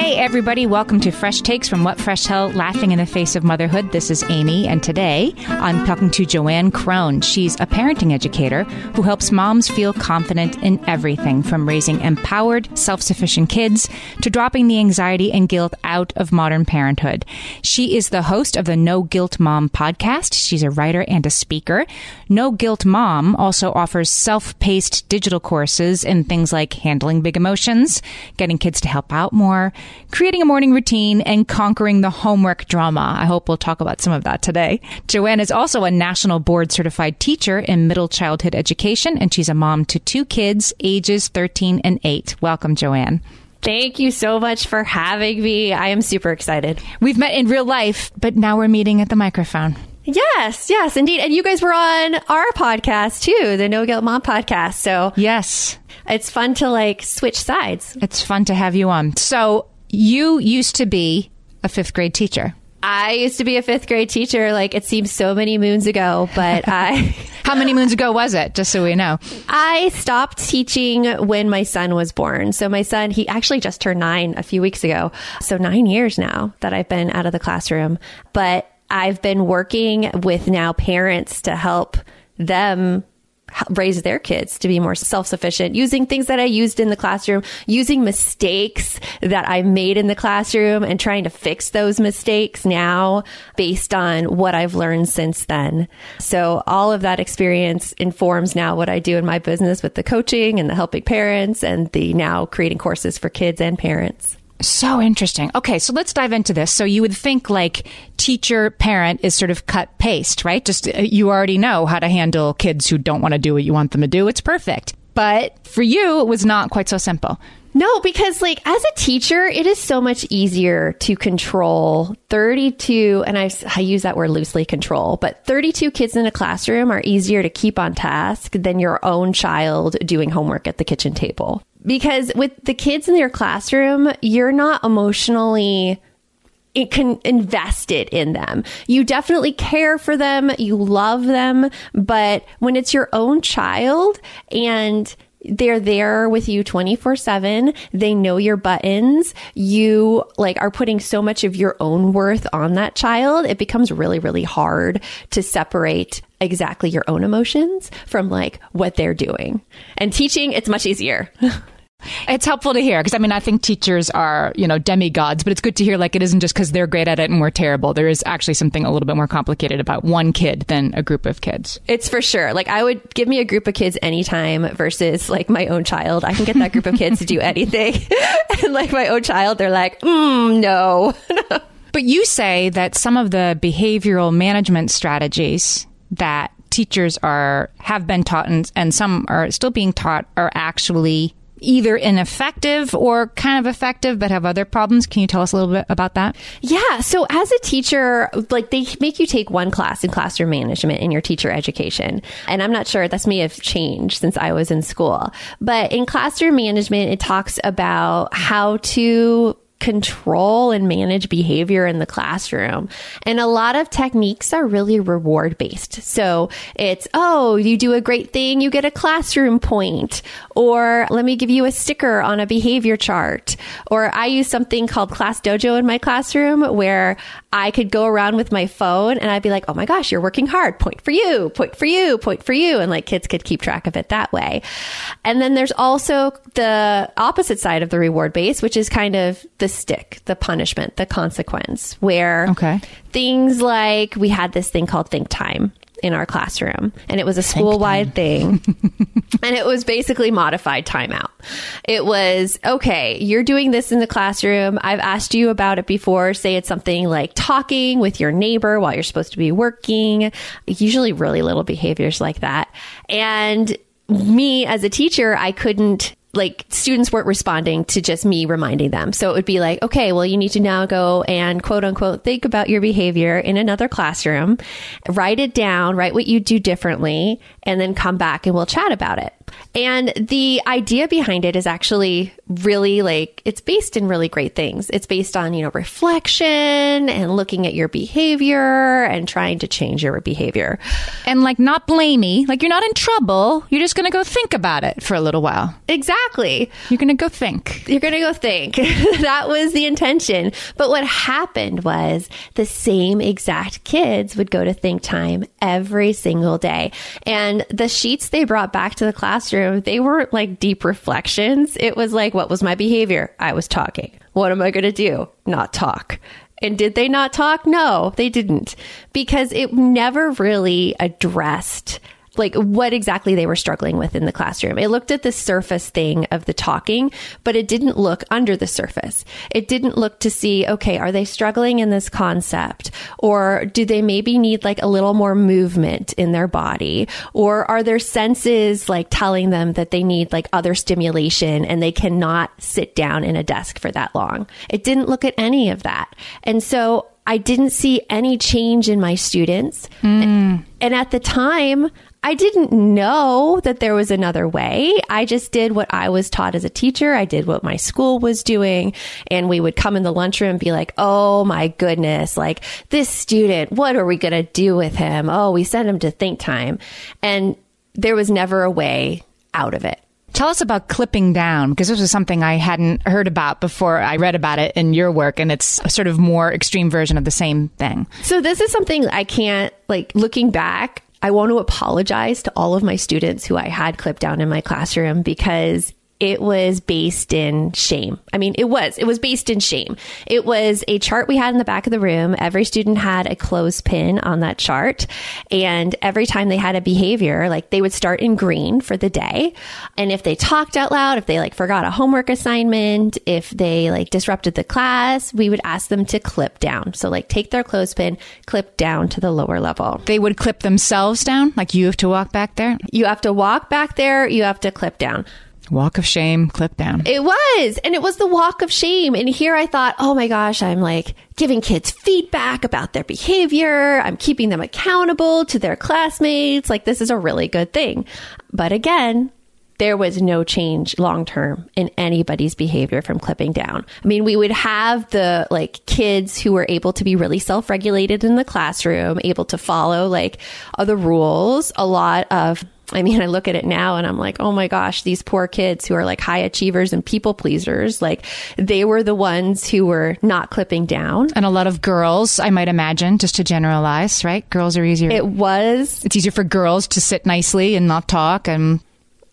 Hey, everybody, welcome to Fresh Takes from What Fresh Hell Laughing in the Face of Motherhood. This is Amy, and today I'm talking to JoAnn Crohn. She's a parenting educator who helps moms feel confident in everything from raising empowered, self sufficient kids to dropping the anxiety and guilt out of modern parenthood. She is the host of the No Guilt Mom podcast. She's a writer and a speaker. No Guilt Mom also offers self paced digital courses in things like handling big emotions, getting kids to help out more creating a morning routine, and conquering the homework drama. I hope we'll talk about some of that today. JoAnn is also a national board certified teacher in middle childhood education, and she's a mom to two kids, ages 13 and 8. Welcome, JoAnn. Thank you so much for having me. I am super excited. We've met in real life, but now we're meeting at the microphone. Yes, yes, indeed. And you guys were on our podcast too, the No Guilt Mom podcast. So, yes, it's fun to like switch sides. It's fun to have you on. So, you used to be a fifth grade teacher. I used to be a fifth grade teacher, like it seems so many moons ago, but I. How many moons ago was it, just so we know? I stopped teaching when my son was born. So my son, he actually just turned nine a few weeks ago. So nine years now that I've been out of the classroom. But I've been working with now parents to help them raise their kids to be more self-sufficient using things that I used in the classroom, using mistakes that I made in the classroom and trying to fix those mistakes now based on what I've learned since then. So all of that experience informs now what I do in my business with the coaching and the helping parents and the now creating courses for kids and parents. So interesting. Okay, so let's dive into this. So you would think like teacher parent is sort of cut paste, right? Just uh, you already know how to handle kids who don't want to do what you want them to do. It's perfect. But for you, it was not quite so simple. No, because like as a teacher, it is so much easier to control 32, and I, I use that word loosely control, but 32 kids in a classroom are easier to keep on task than your own child doing homework at the kitchen table. Because with the kids in your classroom, you're not emotionally it can invested in them. You definitely care for them, you love them, but when it's your own child and they're there with you 24 7. They know your buttons. You like are putting so much of your own worth on that child. It becomes really, really hard to separate exactly your own emotions from like what they're doing. And teaching, it's much easier. It's helpful to hear because I mean I think teachers are you know demigods, but it's good to hear like it isn't just because they're great at it and we're terrible. There is actually something a little bit more complicated about one kid than a group of kids. It's for sure. Like I would give me a group of kids anytime versus like my own child. I can get that group of kids to do anything, and like my own child, they're like, mm, no. but you say that some of the behavioral management strategies that teachers are have been taught and, and some are still being taught are actually either ineffective or kind of effective but have other problems. Can you tell us a little bit about that? Yeah. So as a teacher, like they make you take one class in classroom management in your teacher education. And I'm not sure that's may have changed since I was in school, but in classroom management, it talks about how to control and manage behavior in the classroom. And a lot of techniques are really reward based. So it's, oh, you do a great thing, you get a classroom point, or let me give you a sticker on a behavior chart. Or I use something called Class Dojo in my classroom where I could go around with my phone and I'd be like, oh my gosh, you're working hard. Point for you, point for you, point for you. And like kids could keep track of it that way. And then there's also the opposite side of the reward base, which is kind of the stick, the punishment, the consequence, where Okay. things like we had this thing called think time in our classroom and it was a school wide thing and it was basically modified timeout. It was okay, you're doing this in the classroom. I've asked you about it before. Say it's something like talking with your neighbor while you're supposed to be working, usually really little behaviors like that. And me as a teacher, I couldn't like students weren't responding to just me reminding them. So it would be like, okay, well, you need to now go and quote unquote think about your behavior in another classroom, write it down, write what you do differently, and then come back and we'll chat about it. And the idea behind it is actually really like it's based in really great things. It's based on, you know, reflection and looking at your behavior and trying to change your behavior. And like not blamey, like you're not in trouble. You're just going to go think about it for a little while. Exactly. You're going to go think. You're going to go think. that was the intention. But what happened was the same exact kids would go to think time every single day. And the sheets they brought back to the classroom, they weren't like deep reflections. It was like, what was my behavior? I was talking. What am I going to do? Not talk. And did they not talk? No, they didn't because it never really addressed like what exactly they were struggling with in the classroom. It looked at the surface thing of the talking, but it didn't look under the surface. It didn't look to see, okay, are they struggling in this concept? Or do they maybe need like a little more movement in their body? Or are their senses like telling them that they need like other stimulation and they cannot sit down in a desk for that long? It didn't look at any of that. And so I didn't see any change in my students. Hmm. And at the time, I didn't know that there was another way. I just did what I was taught as a teacher. I did what my school was doing. And we would come in the lunchroom and be like, Oh my goodness, like this student, what are we going to do with him? Oh, we sent him to think time. And there was never a way out of it. Tell us about clipping down because this was something I hadn't heard about before I read about it in your work, and it's a sort of more extreme version of the same thing. So this is something I can't like looking back. I want to apologize to all of my students who I had clipped down in my classroom because it was based in shame. I mean, it was. It was based in shame. It was a chart we had in the back of the room. Every student had a clothespin on that chart. And every time they had a behavior, like they would start in green for the day. And if they talked out loud, if they like forgot a homework assignment, if they like disrupted the class, we would ask them to clip down. So like take their clothespin, clip down to the lower level. They would clip themselves down, like you have to walk back there. You have to walk back there. You have to clip down. Walk of shame, clip down. It was. And it was the walk of shame. And here I thought, oh my gosh, I'm like giving kids feedback about their behavior. I'm keeping them accountable to their classmates. Like this is a really good thing. But again, there was no change long term in anybody's behavior from clipping down. I mean, we would have the like kids who were able to be really self regulated in the classroom, able to follow like other rules. A lot of I mean, I look at it now and I'm like, oh my gosh, these poor kids who are like high achievers and people pleasers, like they were the ones who were not clipping down. And a lot of girls, I might imagine, just to generalize, right? Girls are easier. It was, it's easier for girls to sit nicely and not talk. And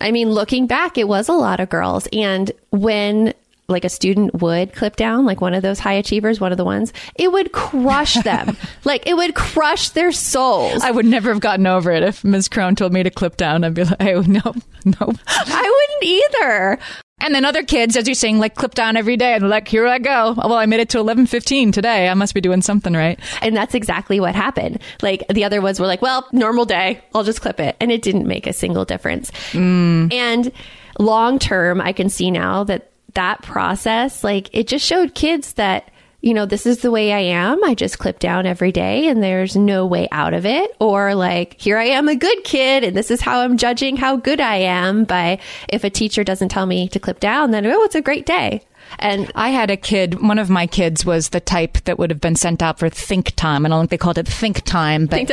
I mean, looking back, it was a lot of girls. And when like a student would clip down, like one of those high achievers, one of the ones, it would crush them. like it would crush their souls. I would never have gotten over it if Ms. Crohn told me to clip down. I'd be like, oh, no, no. I wouldn't either. And then other kids, as you're saying, like clip down every day and like, here I go. Oh, well, I made it to 11:15 today. I must be doing something right. And that's exactly what happened. Like the other ones were like, well, normal day. I'll just clip it. And it didn't make a single difference. Mm. And long term, I can see now that that process, like it just showed kids that, you know, this is the way I am. I just clip down every day and there's no way out of it. Or like, here I am a good kid and this is how I'm judging how good I am by if a teacher doesn't tell me to clip down, then, oh, it's a great day. And I had a kid, one of my kids was the type that would have been sent out for think time. And I don't think they called it think time, but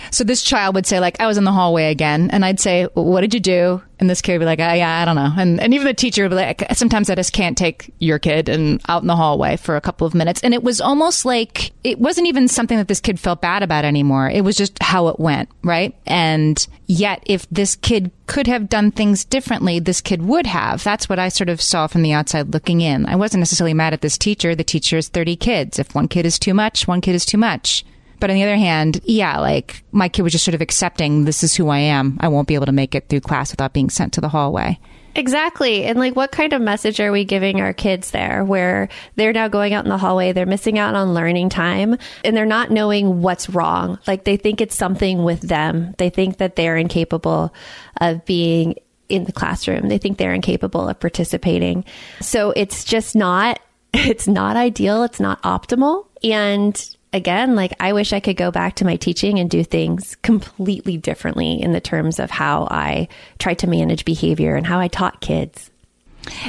so this child would say like, I was in the hallway again. And I'd say, what did you do? And this kid would be like, oh, yeah, I don't know. And, and even the teacher would be like, sometimes I just can't take your kid and out in the hallway for a couple of minutes. And it was almost like it wasn't even something that this kid felt bad about anymore. It was just how it went, right? And yet, if this kid could have done things differently, this kid would have. That's what I sort of saw from the outside looking in. I wasn't necessarily mad at this teacher. The teacher has 30 kids. If one kid is too much, one kid is too much. But on the other hand, yeah, like my kid was just sort of accepting this is who I am. I won't be able to make it through class without being sent to the hallway. Exactly. And like, what kind of message are we giving our kids there where they're now going out in the hallway, they're missing out on learning time, and they're not knowing what's wrong? Like, they think it's something with them. They think that they're incapable of being in the classroom. They think they're incapable of participating. So it's just not, it's not ideal. It's not optimal. And again, like I wish I could go back to my teaching and do things completely differently in the terms of how I tried to manage behavior and how I taught kids.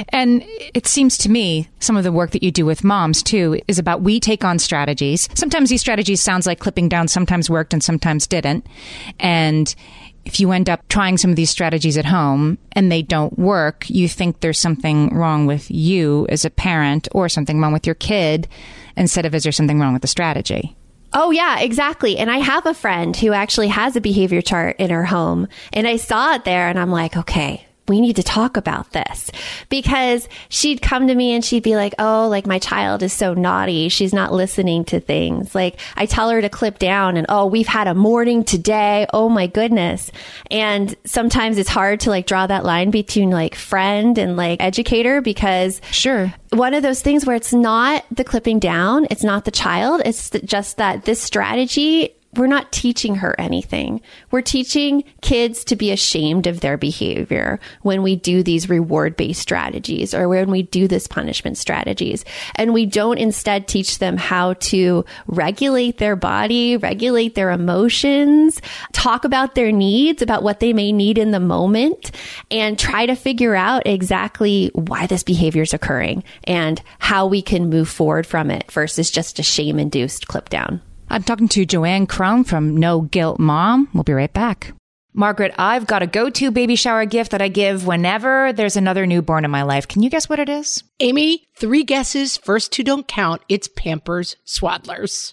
And it seems to me some of the work that you do with moms too is about we take on strategies. Sometimes these strategies sounds like clipping down sometimes worked and sometimes didn't. And if you end up trying some of these strategies at home and they don't work, you think there's something wrong with you as a parent or something wrong with your kid instead of is there something wrong with the strategy? Oh, yeah, exactly. And I have a friend who actually has a behavior chart in her home. And I saw it there and I'm like, okay, we need to talk about this because she'd come to me and she'd be like, Oh, like my child is so naughty. She's not listening to things. Like I tell her to clip down and, Oh, we've had a morning today. Oh my goodness. And sometimes it's hard to like draw that line between like friend and like educator because sure. One of those things where it's not the clipping down. It's not the child. It's just that this strategy we're not teaching her anything. We're teaching kids to be ashamed of their behavior when we do these reward based strategies or when we do this punishment strategies. And we don't instead teach them how to regulate their body, regulate their emotions, talk about their needs, about what they may need in the moment, and try to figure out exactly why this behavior is occurring and how we can move forward from it versus just a shame induced clip down. I'm talking to JoAnn Crohn from No Guilt Mom. We'll be right back. Margaret, I've got a go to baby shower gift that I give whenever there's another newborn in my life. Can you guess what it is? Amy, three guesses. First two don't count. It's Pampers Swaddlers.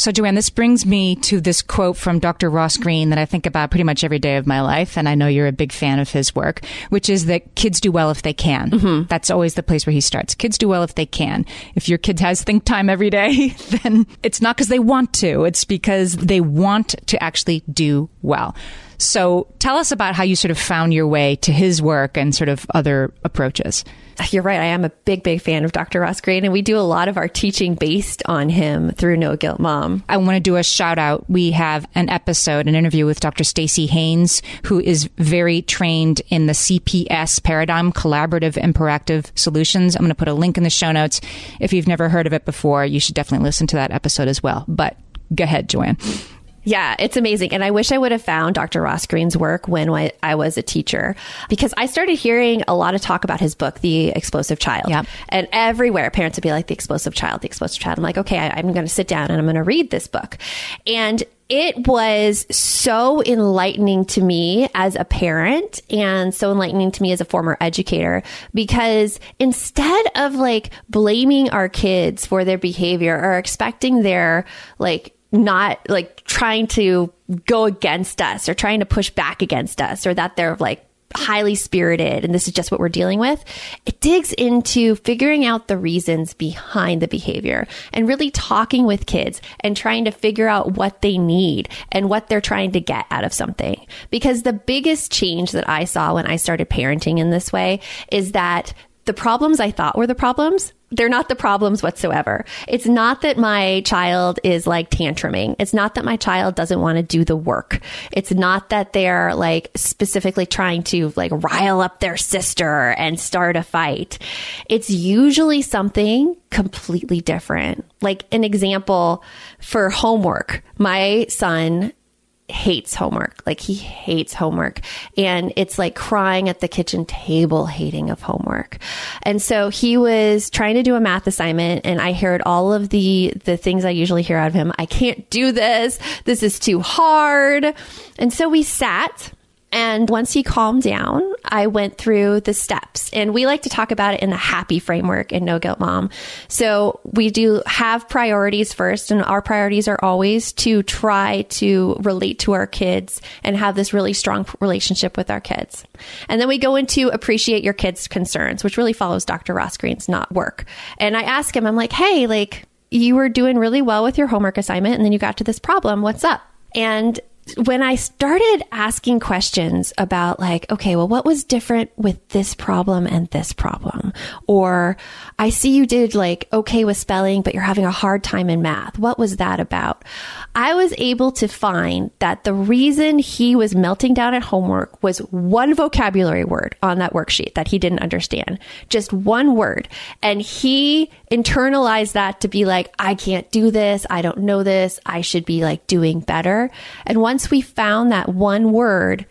So, JoAnn, this brings me to this quote from Dr. Ross Greene that I think about pretty much every day of my life. And I know you're a big fan of his work, which is that kids do well if they can. Mm-hmm. That's always the place where he starts. Kids do well if they can. If your kid has think time every day, then it's not because they want to, it's because they want to actually do well. So tell us about how you sort of found your way to his work and sort of other approaches. Uh, you're right. I am a big, big fan of Dr. Ross Greene, and we do a lot of our teaching based on him through No Guilt Mom. I want to do a shout out. We have an episode, an interview with Dr. Stacy Haynes, who is very trained in the CPS paradigm, collaborative and proactive solutions. I'm going to put a link in the show notes. If you've never heard of it before, you should definitely listen to that episode as well. But go ahead, JoAnn. Yeah, it's amazing. And I wish I would have found Dr. Ross Greene's work when I was a teacher because I started hearing a lot of talk about his book, The Explosive Child. Yep. And everywhere parents would be like, The Explosive Child, The Explosive Child. I'm like, okay, I, I'm going to sit down and I'm going to read this book. And it was so enlightening to me as a parent and so enlightening to me as a former educator because instead of like blaming our kids for their behavior or expecting their like not like trying to go against us or trying to push back against us or that they're like highly spirited and this is just what we're dealing with. It digs into figuring out the reasons behind the behavior and really talking with kids and trying to figure out what they need and what they're trying to get out of something. Because the biggest change that I saw when I started parenting in this way is that the problems I thought were the problems they're not the problems whatsoever. It's not that my child is like tantruming. It's not that my child doesn't want to do the work. It's not that they're like specifically trying to like rile up their sister and start a fight. It's usually something completely different. Like an example for homework. My son hates homework. Like he hates homework. And it's like crying at the kitchen table, hating of homework. And so he was trying to do a math assignment and I heard all of the, the things I usually hear out of him. I can't do this. This is too hard. And so we sat and once he calmed down, I went through the steps and we like to talk about it in the happy framework in No Guilt Mom. So we do have priorities first and our priorities are always to try to relate to our kids and have this really strong relationship with our kids. And then we go into appreciate your kids' concerns, which really follows Dr. Ross Greene's not work. And I ask him, I'm like, Hey, like you were doing really well with your homework assignment and then you got to this problem. What's up? And when I started asking questions about like, okay, well, what was different with this problem and this problem? Or I see you did like okay with spelling, but you're having a hard time in math. What was that about? I was able to find that the reason he was melting down at homework was one vocabulary word on that worksheet that he didn't understand. Just one word. And he internalized that to be like, I can't do this. I don't know this. I should be like doing better. And once we found that one word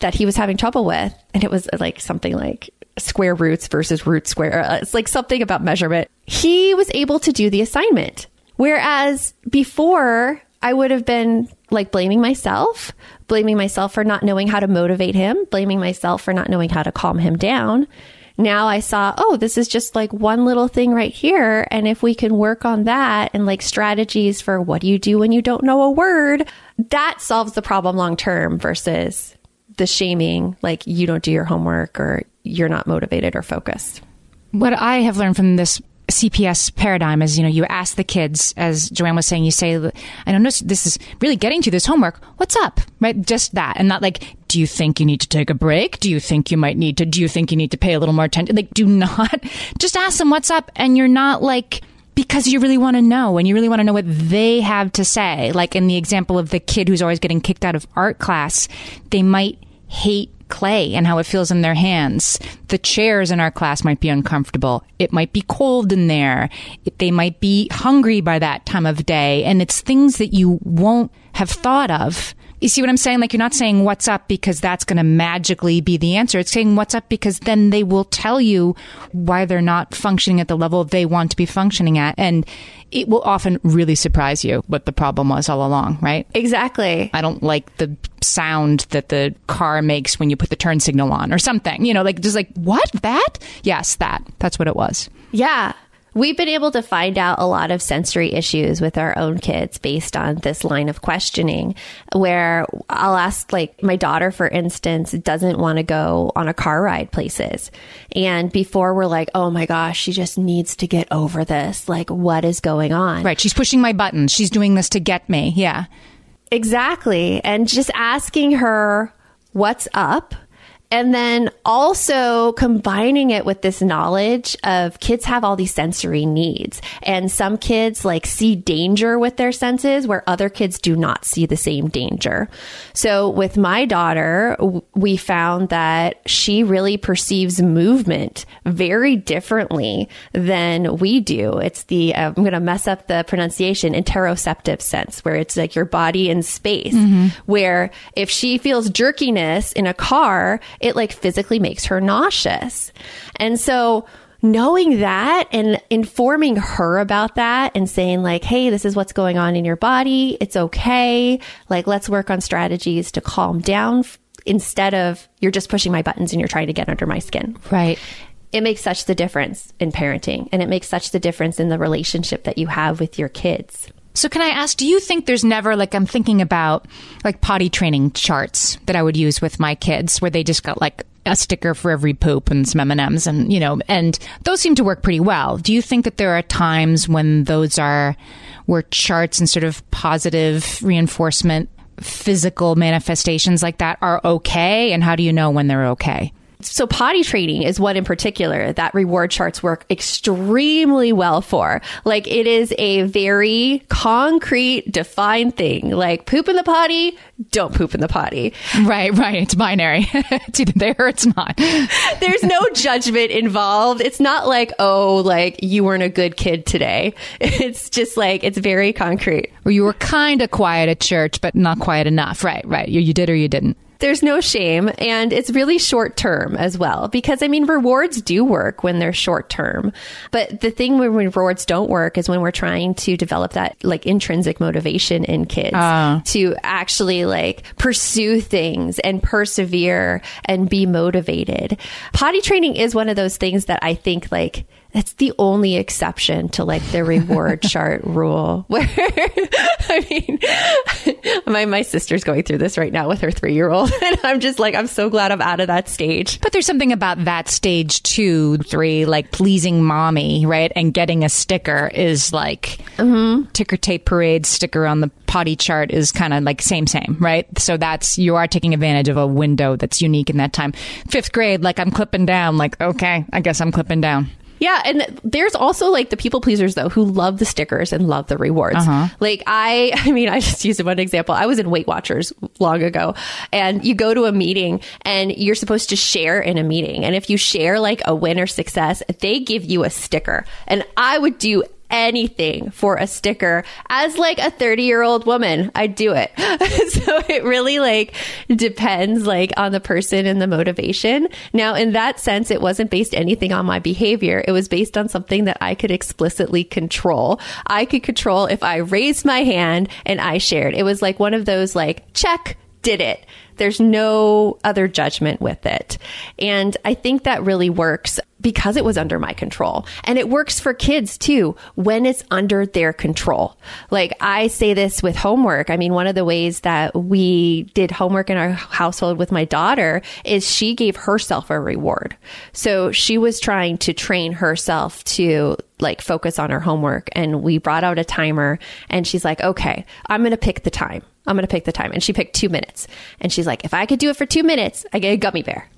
that he was having trouble with, and it was like something like square roots versus root square, uh, it's like something about measurement, he was able to do the assignment. Whereas before, I would have been like blaming myself, blaming myself for not knowing how to motivate him, blaming myself for not knowing how to calm him down now I saw, oh, this is just like one little thing right here. And if we can work on that and like strategies for what do you do when you don't know a word, that solves the problem long term versus the shaming, like you don't do your homework or you're not motivated or focused. What I have learned from this CPS paradigm is, you know, you ask the kids, as JoAnn was saying, you say, I don't know, this is really getting to this homework. What's up? Right? Just that. And not like, do you think you need to take a break? Do you think you might need to, do you think you need to pay a little more attention? Like, do not just ask them what's up. And you're not like, because you really want to know and you really want to know what they have to say. Like in the example of the kid who's always getting kicked out of art class, they might hate clay and how it feels in their hands. The chairs in our class might be uncomfortable. It might be cold in there. They might be hungry by that time of day. And it's things that you won't have thought of. You see what I'm saying? Like you're not saying what's up because that's going to magically be the answer. It's saying what's up because then they will tell you why they're not functioning at the level they want to be functioning at. And it will often really surprise you what the problem was all along, right? Exactly. I don't like the sound that the car makes when you put the turn signal on or something. You know, like just like, what? That? Yes, that. That's what it was. Yeah. We've been able to find out a lot of sensory issues with our own kids based on this line of questioning, where I'll ask, like, my daughter, for instance, doesn't want to go on a car ride places. And before we're like, oh my gosh, she just needs to get over this. Like, what is going on? Right. She's pushing my buttons. She's doing this to get me. Yeah. Exactly. And just asking her what's up and then also combining it with this knowledge of kids have all these sensory needs. And some kids like see danger with their senses where other kids do not see the same danger. So with my daughter, we found that she really perceives movement very differently than we do. It's the, uh, I'm going to mess up the pronunciation, interoceptive sense, where it's like your body in space, mm-hmm. where if she feels jerkiness in a car, it like physically makes her nauseous. And so knowing that and informing her about that and saying like, Hey, this is what's going on in your body. It's okay. Like, let's work on strategies to calm down instead of you're just pushing my buttons and you're trying to get under my skin. Right. It makes such the difference in parenting and it makes such the difference in the relationship that you have with your kids. So can I ask, do you think there's never like I'm thinking about like potty training charts that I would use with my kids where they just got like a sticker for every poop and some M&Ms and you know and those seem to work pretty well. Do you think that there are times when those are where charts and sort of positive reinforcement physical manifestations like that are okay and how do you know when they're okay? So potty training is one in particular that reward charts work extremely well for. Like it is a very concrete, defined thing. Like poop in the potty, don't poop in the potty. Right, right. It's binary. it's either there or it's not. There's no judgment involved. It's not like, oh, like you weren't a good kid today. It's just like, it's very concrete. Or you were kind of quiet at church, but not quiet enough. Right, right. You, you did or you didn't there's no shame and it's really short term as well because I mean rewards do work when they're short term but the thing when rewards don't work is when we're trying to develop that like intrinsic motivation in kids uh. to actually like pursue things and persevere and be motivated potty training is one of those things that I think like that's the only exception to like the reward chart rule where I mean my my sister's going through this right now with her 3-year-old and I'm just like I'm so glad I'm out of that stage. But there's something about that stage 2, 3 like pleasing mommy, right? And getting a sticker is like mm-hmm. ticker tape parade sticker on the potty chart is kind of like same same, right? So that's you are taking advantage of a window that's unique in that time. 5th grade like I'm clipping down like okay, I guess I'm clipping down. Yeah, and there's also like the people pleasers though who love the stickers and love the rewards. Uh-huh. Like I, I mean, I just used one example. I was in Weight Watchers long ago, and you go to a meeting and you're supposed to share in a meeting, and if you share like a win or success, they give you a sticker. And I would do anything for a sticker. As like a 30 year old woman i'd do it. So it really like depends like on the person and the motivation. Now in that sense it wasn't based anything on my behavior. It was based on something that i could explicitly control. I could control if i raised my hand and i shared. It was like one of those like check did it there's no other judgment with it. And I think that really works because it was under my control. And it works for kids too when it's under their control. Like I say this with homework. I mean, one of the ways that we did homework in our household with my daughter is she gave herself a reward. So she was trying to train herself to like focus on her homework and we brought out a timer and she's like, okay, I'm going to pick the time. I'm going to pick the time. And she picked two minutes. And she's like, if I could do it for two minutes, I get a gummy bear.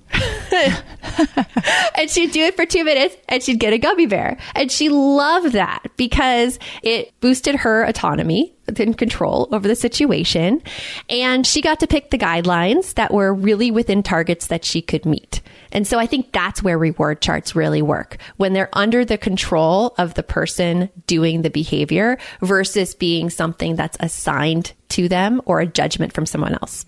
And she'd do it for two minutes and she'd get a gummy bear. And she loved that because it boosted her autonomy and control over the situation. And she got to pick the guidelines that were really within targets that she could meet. And so I think that's where reward charts really work when they're under the control of the person doing the behavior versus being something that's assigned to them or a judgment from someone else.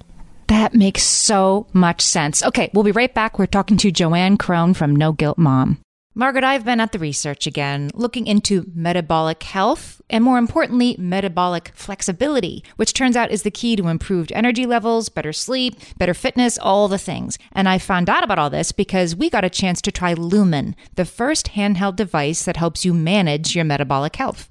That makes so much sense. Okay, we'll be right back. We're talking to JoAnn Crohn from No Guilt Mom. Margaret, I've been at the research again, looking into metabolic health and more importantly, metabolic flexibility, which turns out is the key to improved energy levels, better sleep, better fitness, all the things. And I found out about all this because we got a chance to try Lumen, the first handheld device that helps you manage your metabolic health.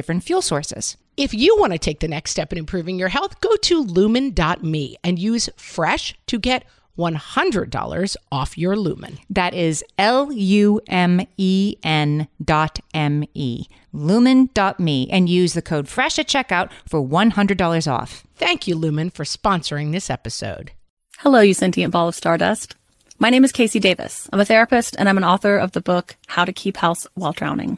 fuel sources. If you want to take the next step in improving your health, go to lumen.me and use fresh to get $100 off your lumen. That is L U M E N dot M E. Lumen.me and use the code FRESH at checkout for $100 off. Thank you, Lumen, for sponsoring this episode. Hello, you sentient ball of stardust. My name is KC Davis. I'm a therapist and I'm an author of the book How to Keep House While Drowning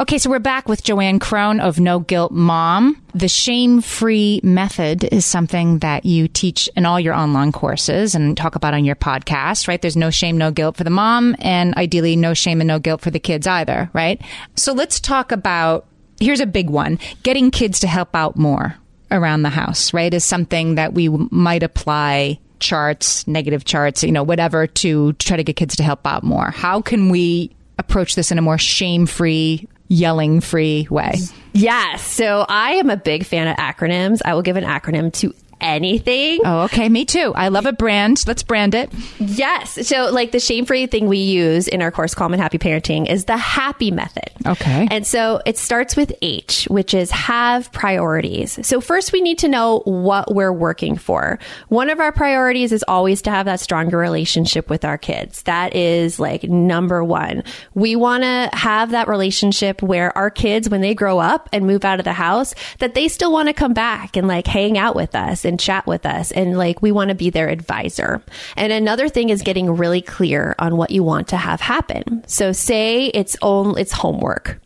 Okay, so we're back with JoAnn Crohn of No Guilt Mom. The shame free method is something that you teach in all your online courses and talk about on your podcast, right? There's no shame, no guilt for the mom, and ideally, no shame and no guilt for the kids either, right? So let's talk about here's a big one getting kids to help out more around the house, right? Is something that we might apply charts, negative charts, you know, whatever to try to get kids to help out more. How can we approach this in a more shame free, yelling free way. Yes. So I am a big fan of acronyms. I will give an acronym to anything. Oh, okay. Me too. I love a brand. Let's brand it. Yes. So, like the shame free thing we use in our course, Calm and Happy Parenting, is the happy method. Okay. And so it starts with H, which is have priorities. So, first, we need to know what we're working for. One of our priorities is always to have that stronger relationship with our kids. That is like number one. We want to have that relationship where our kids, when they grow up and move out of the house, that they still want to come back and like hang out with us and chat with us. And like, we want to be their advisor. And another thing is getting really clear on what you want to have happen. So say it's only, it's homework.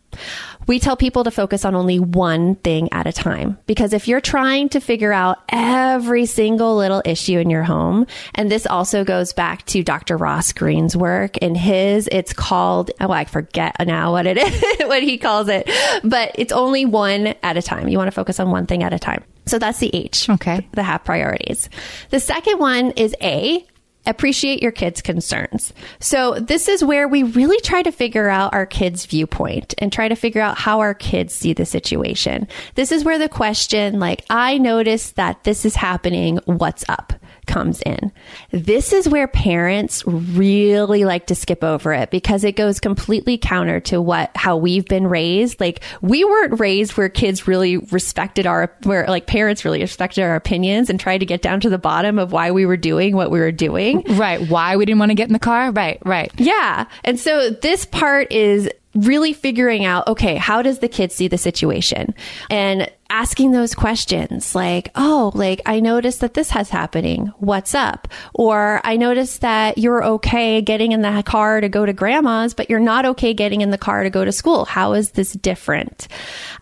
We tell people to focus on only one thing at a time because if you're trying to figure out every single little issue in your home, and this also goes back to Dr. Ross Greene's work and his, it's called, oh, I forget now what it is, what he calls it, but it's only one at a time. You want to focus on one thing at a time. So that's the H. Okay. The have priorities. The second one is A, appreciate your kids' concerns. So this is where we really try to figure out our kids' viewpoint and try to figure out how our kids see the situation. This is where the question like, I noticed that this is happening. What's up? Comes in. This is where parents really like to skip over it because it goes completely counter to what how we've been raised. Like we weren't raised where kids really respected our where like parents really respected our opinions and tried to get down to the bottom of why we were doing what we were doing. Right. Why we didn't want to get in the car. Right. Right. Yeah. And so this part is really figuring out, okay, how does the kid see the situation? And asking those questions like, oh, like I noticed that this has happening. What's up? Or I noticed that you're okay getting in the car to go to grandma's, but you're not okay getting in the car to go to school. How is this different?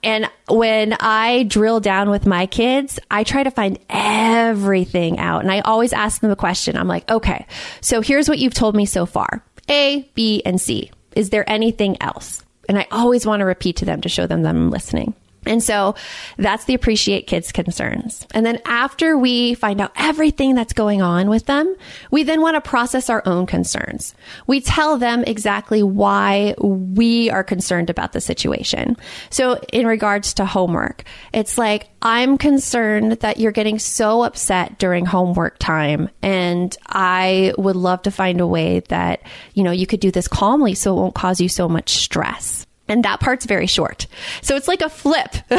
And when I drill down with my kids, I try to find everything out. And I always ask them a question. I'm like, okay, so here's what you've told me so far. A, B, and C. Is there anything else? And I always want to repeat to them to show them that I'm listening. And so that's the appreciate kids concerns. And then after we find out everything that's going on with them, we then want to process our own concerns. We tell them exactly why we are concerned about the situation. So in regards to homework, it's like, I'm concerned that you're getting so upset during homework time. And I would love to find a way that, you know, you could do this calmly so it won't cause you so much stress. And that part's very short. So it's like a flip.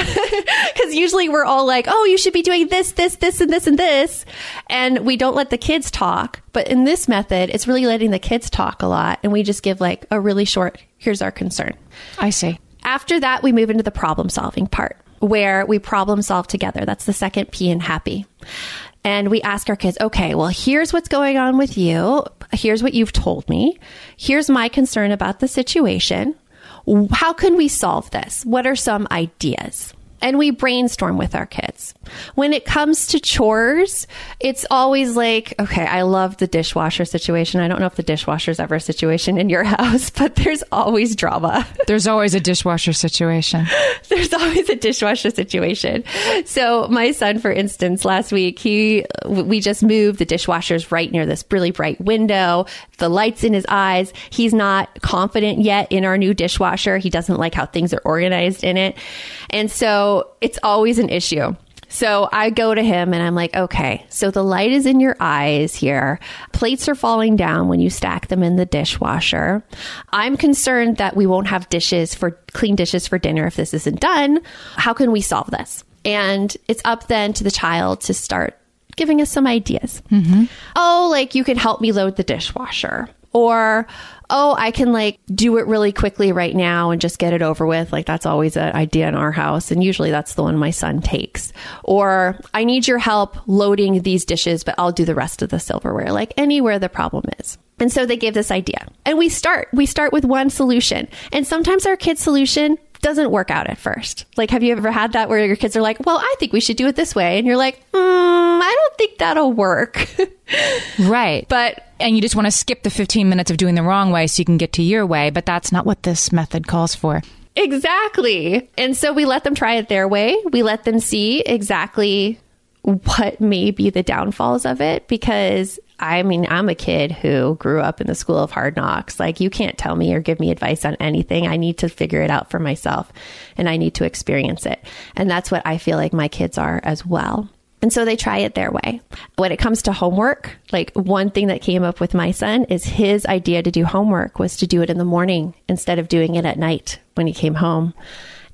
Because usually we're all like, oh, you should be doing this, this, this, and this, and this. And we don't let the kids talk. But in this method, it's really letting the kids talk a lot. And we just give like a really short, here's our concern. I see. After that, we move into the problem solving part where we problem solve together. That's the second P in happy. And we ask our kids, okay, well, here's what's going on with you. Here's what you've told me. Here's my concern about the situation how can we solve this? What are some ideas? and we brainstorm with our kids. When it comes to chores, it's always like, okay, I love the dishwasher situation. I don't know if the dishwasher's ever a situation in your house, but there's always drama. There's always a dishwasher situation. there's always a dishwasher situation. So my son, for instance, last week, he, we just moved the dishwasher's right near this really bright window, the lights in his eyes. He's not confident yet in our new dishwasher. He doesn't like how things are organized in it. And so it's always an issue. So I go to him and I'm like, okay, so the light is in your eyes here. Plates are falling down when you stack them in the dishwasher. I'm concerned that we won't have dishes for clean dishes for dinner if this isn't done. How can we solve this? And it's up then to the child to start giving us some ideas. Mm-hmm. Oh, like you can help me load the dishwasher. Or, oh, I can like do it really quickly right now and just get it over with. Like that's always an idea in our house. And usually that's the one my son takes. Or I need your help loading these dishes, but I'll do the rest of the silverware, like anywhere the problem is. And so they gave this idea and we start, we start with one solution. And sometimes our kid's solution doesn't work out at first. Like, have you ever had that where your kids are like, well, I think we should do it this way. And you're like, mm, I don't think that'll work. right. But, and you just want to skip the 15 minutes of doing the wrong way so you can get to your way. But that's not what this method calls for. Exactly. And so we let them try it their way. We let them see exactly what may be the downfalls of it because I mean, I'm a kid who grew up in the school of hard knocks. Like, you can't tell me or give me advice on anything. I need to figure it out for myself and I need to experience it. And that's what I feel like my kids are as well. And so they try it their way. When it comes to homework, like one thing that came up with my son is his idea to do homework was to do it in the morning instead of doing it at night when he came home.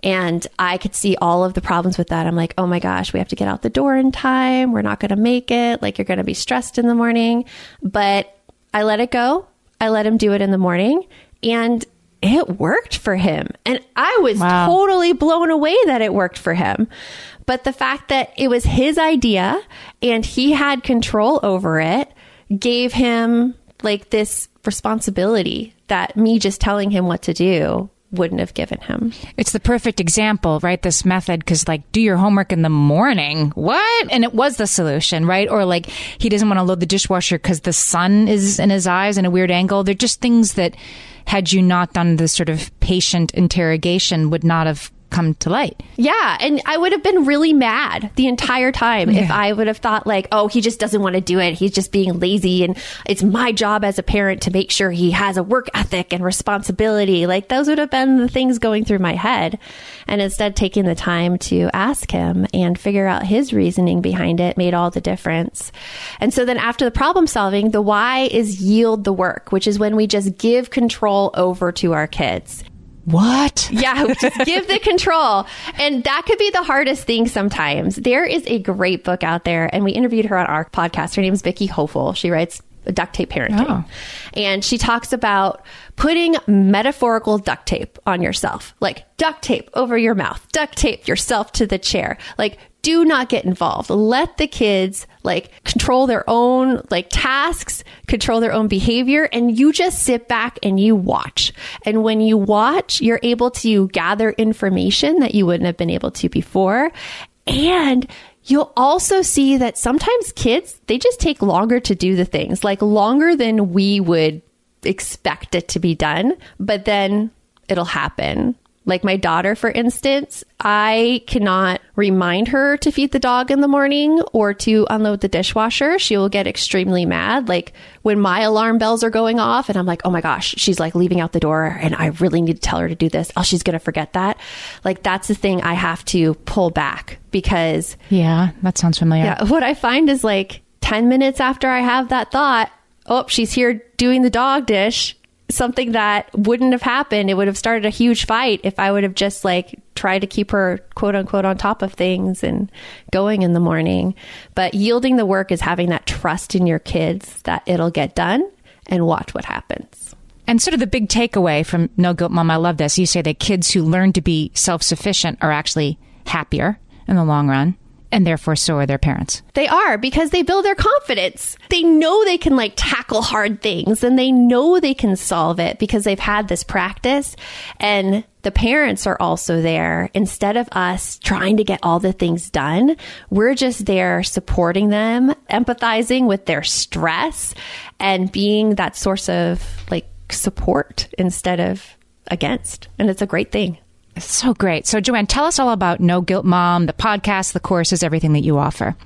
And I could see all of the problems with that. I'm like, oh my gosh, we have to get out the door in time. We're not going to make it. Like, you're going to be stressed in the morning. But I let it go. I let him do it in the morning. And it worked for him. And I was wow. totally blown away that it worked for him. But the fact that it was his idea and he had control over it gave him like this responsibility that me just telling him what to do wouldn't have given him. It's the perfect example, right? This method, because like, do your homework in the morning. What? And it was the solution, right? Or like, he doesn't want to load the dishwasher because the sun is in his eyes in a weird angle. They're just things that, had you not done this sort of patient interrogation, would not have come to light. Yeah. And I would have been really mad the entire time yeah. if I would have thought, like, oh, he just doesn't want to do it. He's just being lazy. And it's my job as a parent to make sure he has a work ethic and responsibility. Like, those would have been the things going through my head. And instead, taking the time to ask him and figure out his reasoning behind it made all the difference. And so then after the problem solving, the why is yield the work, which is when we just give control over to our kids. What? Yeah, just give the control. And that could be the hardest thing sometimes. There is a great book out there, and we interviewed her on our podcast. Her name is Vicki Hoefle. She writes duct tape parenting. Oh. And she talks about putting metaphorical duct tape on yourself, like duct tape over your mouth, duct tape yourself to the chair. Like do not get involved. Let the kids like control their own like tasks, control their own behavior, and you just sit back and you watch. And when you watch, you're able to gather information that you wouldn't have been able to before. And you'll also see that sometimes kids, they just take longer to do the things, like longer than we would expect it to be done, but then it'll happen Like my daughter, for instance, I cannot remind her to feed the dog in the morning or to unload the dishwasher. She will get extremely mad. Like when my alarm bells are going off and I'm like, oh my gosh, she's like leaving out the door and I really need to tell her to do this. Oh, she's going to forget that. Like that's the thing I have to pull back because. Yeah, that sounds familiar. Yeah. What I find is like 10 minutes after I have that thought, oh, she's here doing the dog dish something that wouldn't have happened. It would have started a huge fight if I would have just like tried to keep her quote unquote on top of things and going in the morning. But yielding the work is having that trust in your kids that it'll get done and watch what happens. And sort of the big takeaway from No Guilt Mom, I love this. You say that kids who learn to be self sufficient are actually happier in the long run and therefore so are their parents. They are because they build their confidence. They know they can like tackle hard things and they know they can solve it because they've had this practice and the parents are also there. Instead of us trying to get all the things done, we're just there supporting them, empathizing with their stress and being that source of like support instead of against. And it's a great thing. So great. So, JoAnn, tell us all about No Guilt Mom, the podcast, the courses, everything that you offer.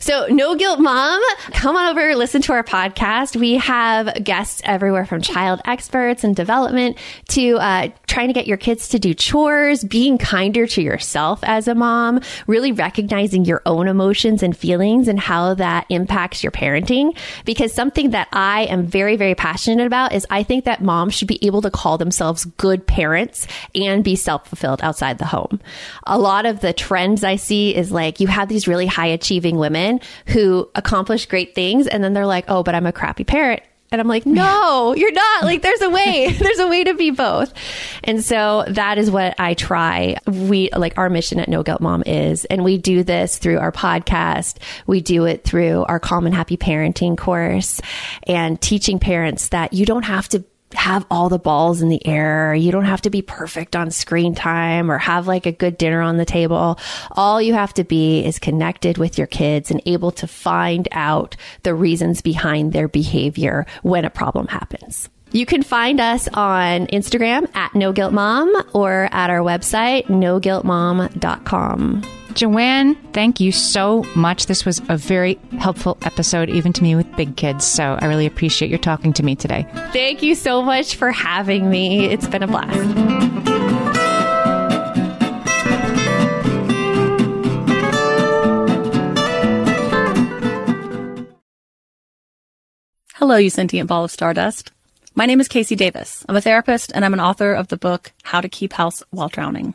So, No Guilt Mom, come on over, listen to our podcast. We have guests everywhere from child experts and development to uh, trying to get your kids to do chores, being kinder to yourself as a mom, really recognizing your own emotions and feelings and how that impacts your parenting. Because something that I am very, very passionate about is I think that moms should be able to call themselves good parents and be self fulfilled outside the home. A lot of the trends I see is like you have these really high achieving women who accomplish great things and then they're like, oh, but I'm a crappy parent. And I'm like, no, you're not. Like, there's a way. there's a way to be both. And so that is what I try. We, like, our mission at No Guilt Mom is, and we do this through our podcast. We do it through our Calm and Happy Parenting course and teaching parents that you don't have to have all the balls in the air. You don't have to be perfect on screen time or have like a good dinner on the table. All you have to be is connected with your kids and able to find out the reasons behind their behavior when a problem happens. You can find us on Instagram at No Guilt Mom or at our website, noguiltmom.com. JoAnn, thank you so much. This was a very helpful episode, even to me with big kids. So I really appreciate your talking to me today. Thank you so much for having me. It's been a blast. Hello, you sentient ball of stardust. My name is KC Davis. I'm a therapist and I'm an author of the book How to Keep House While Drowning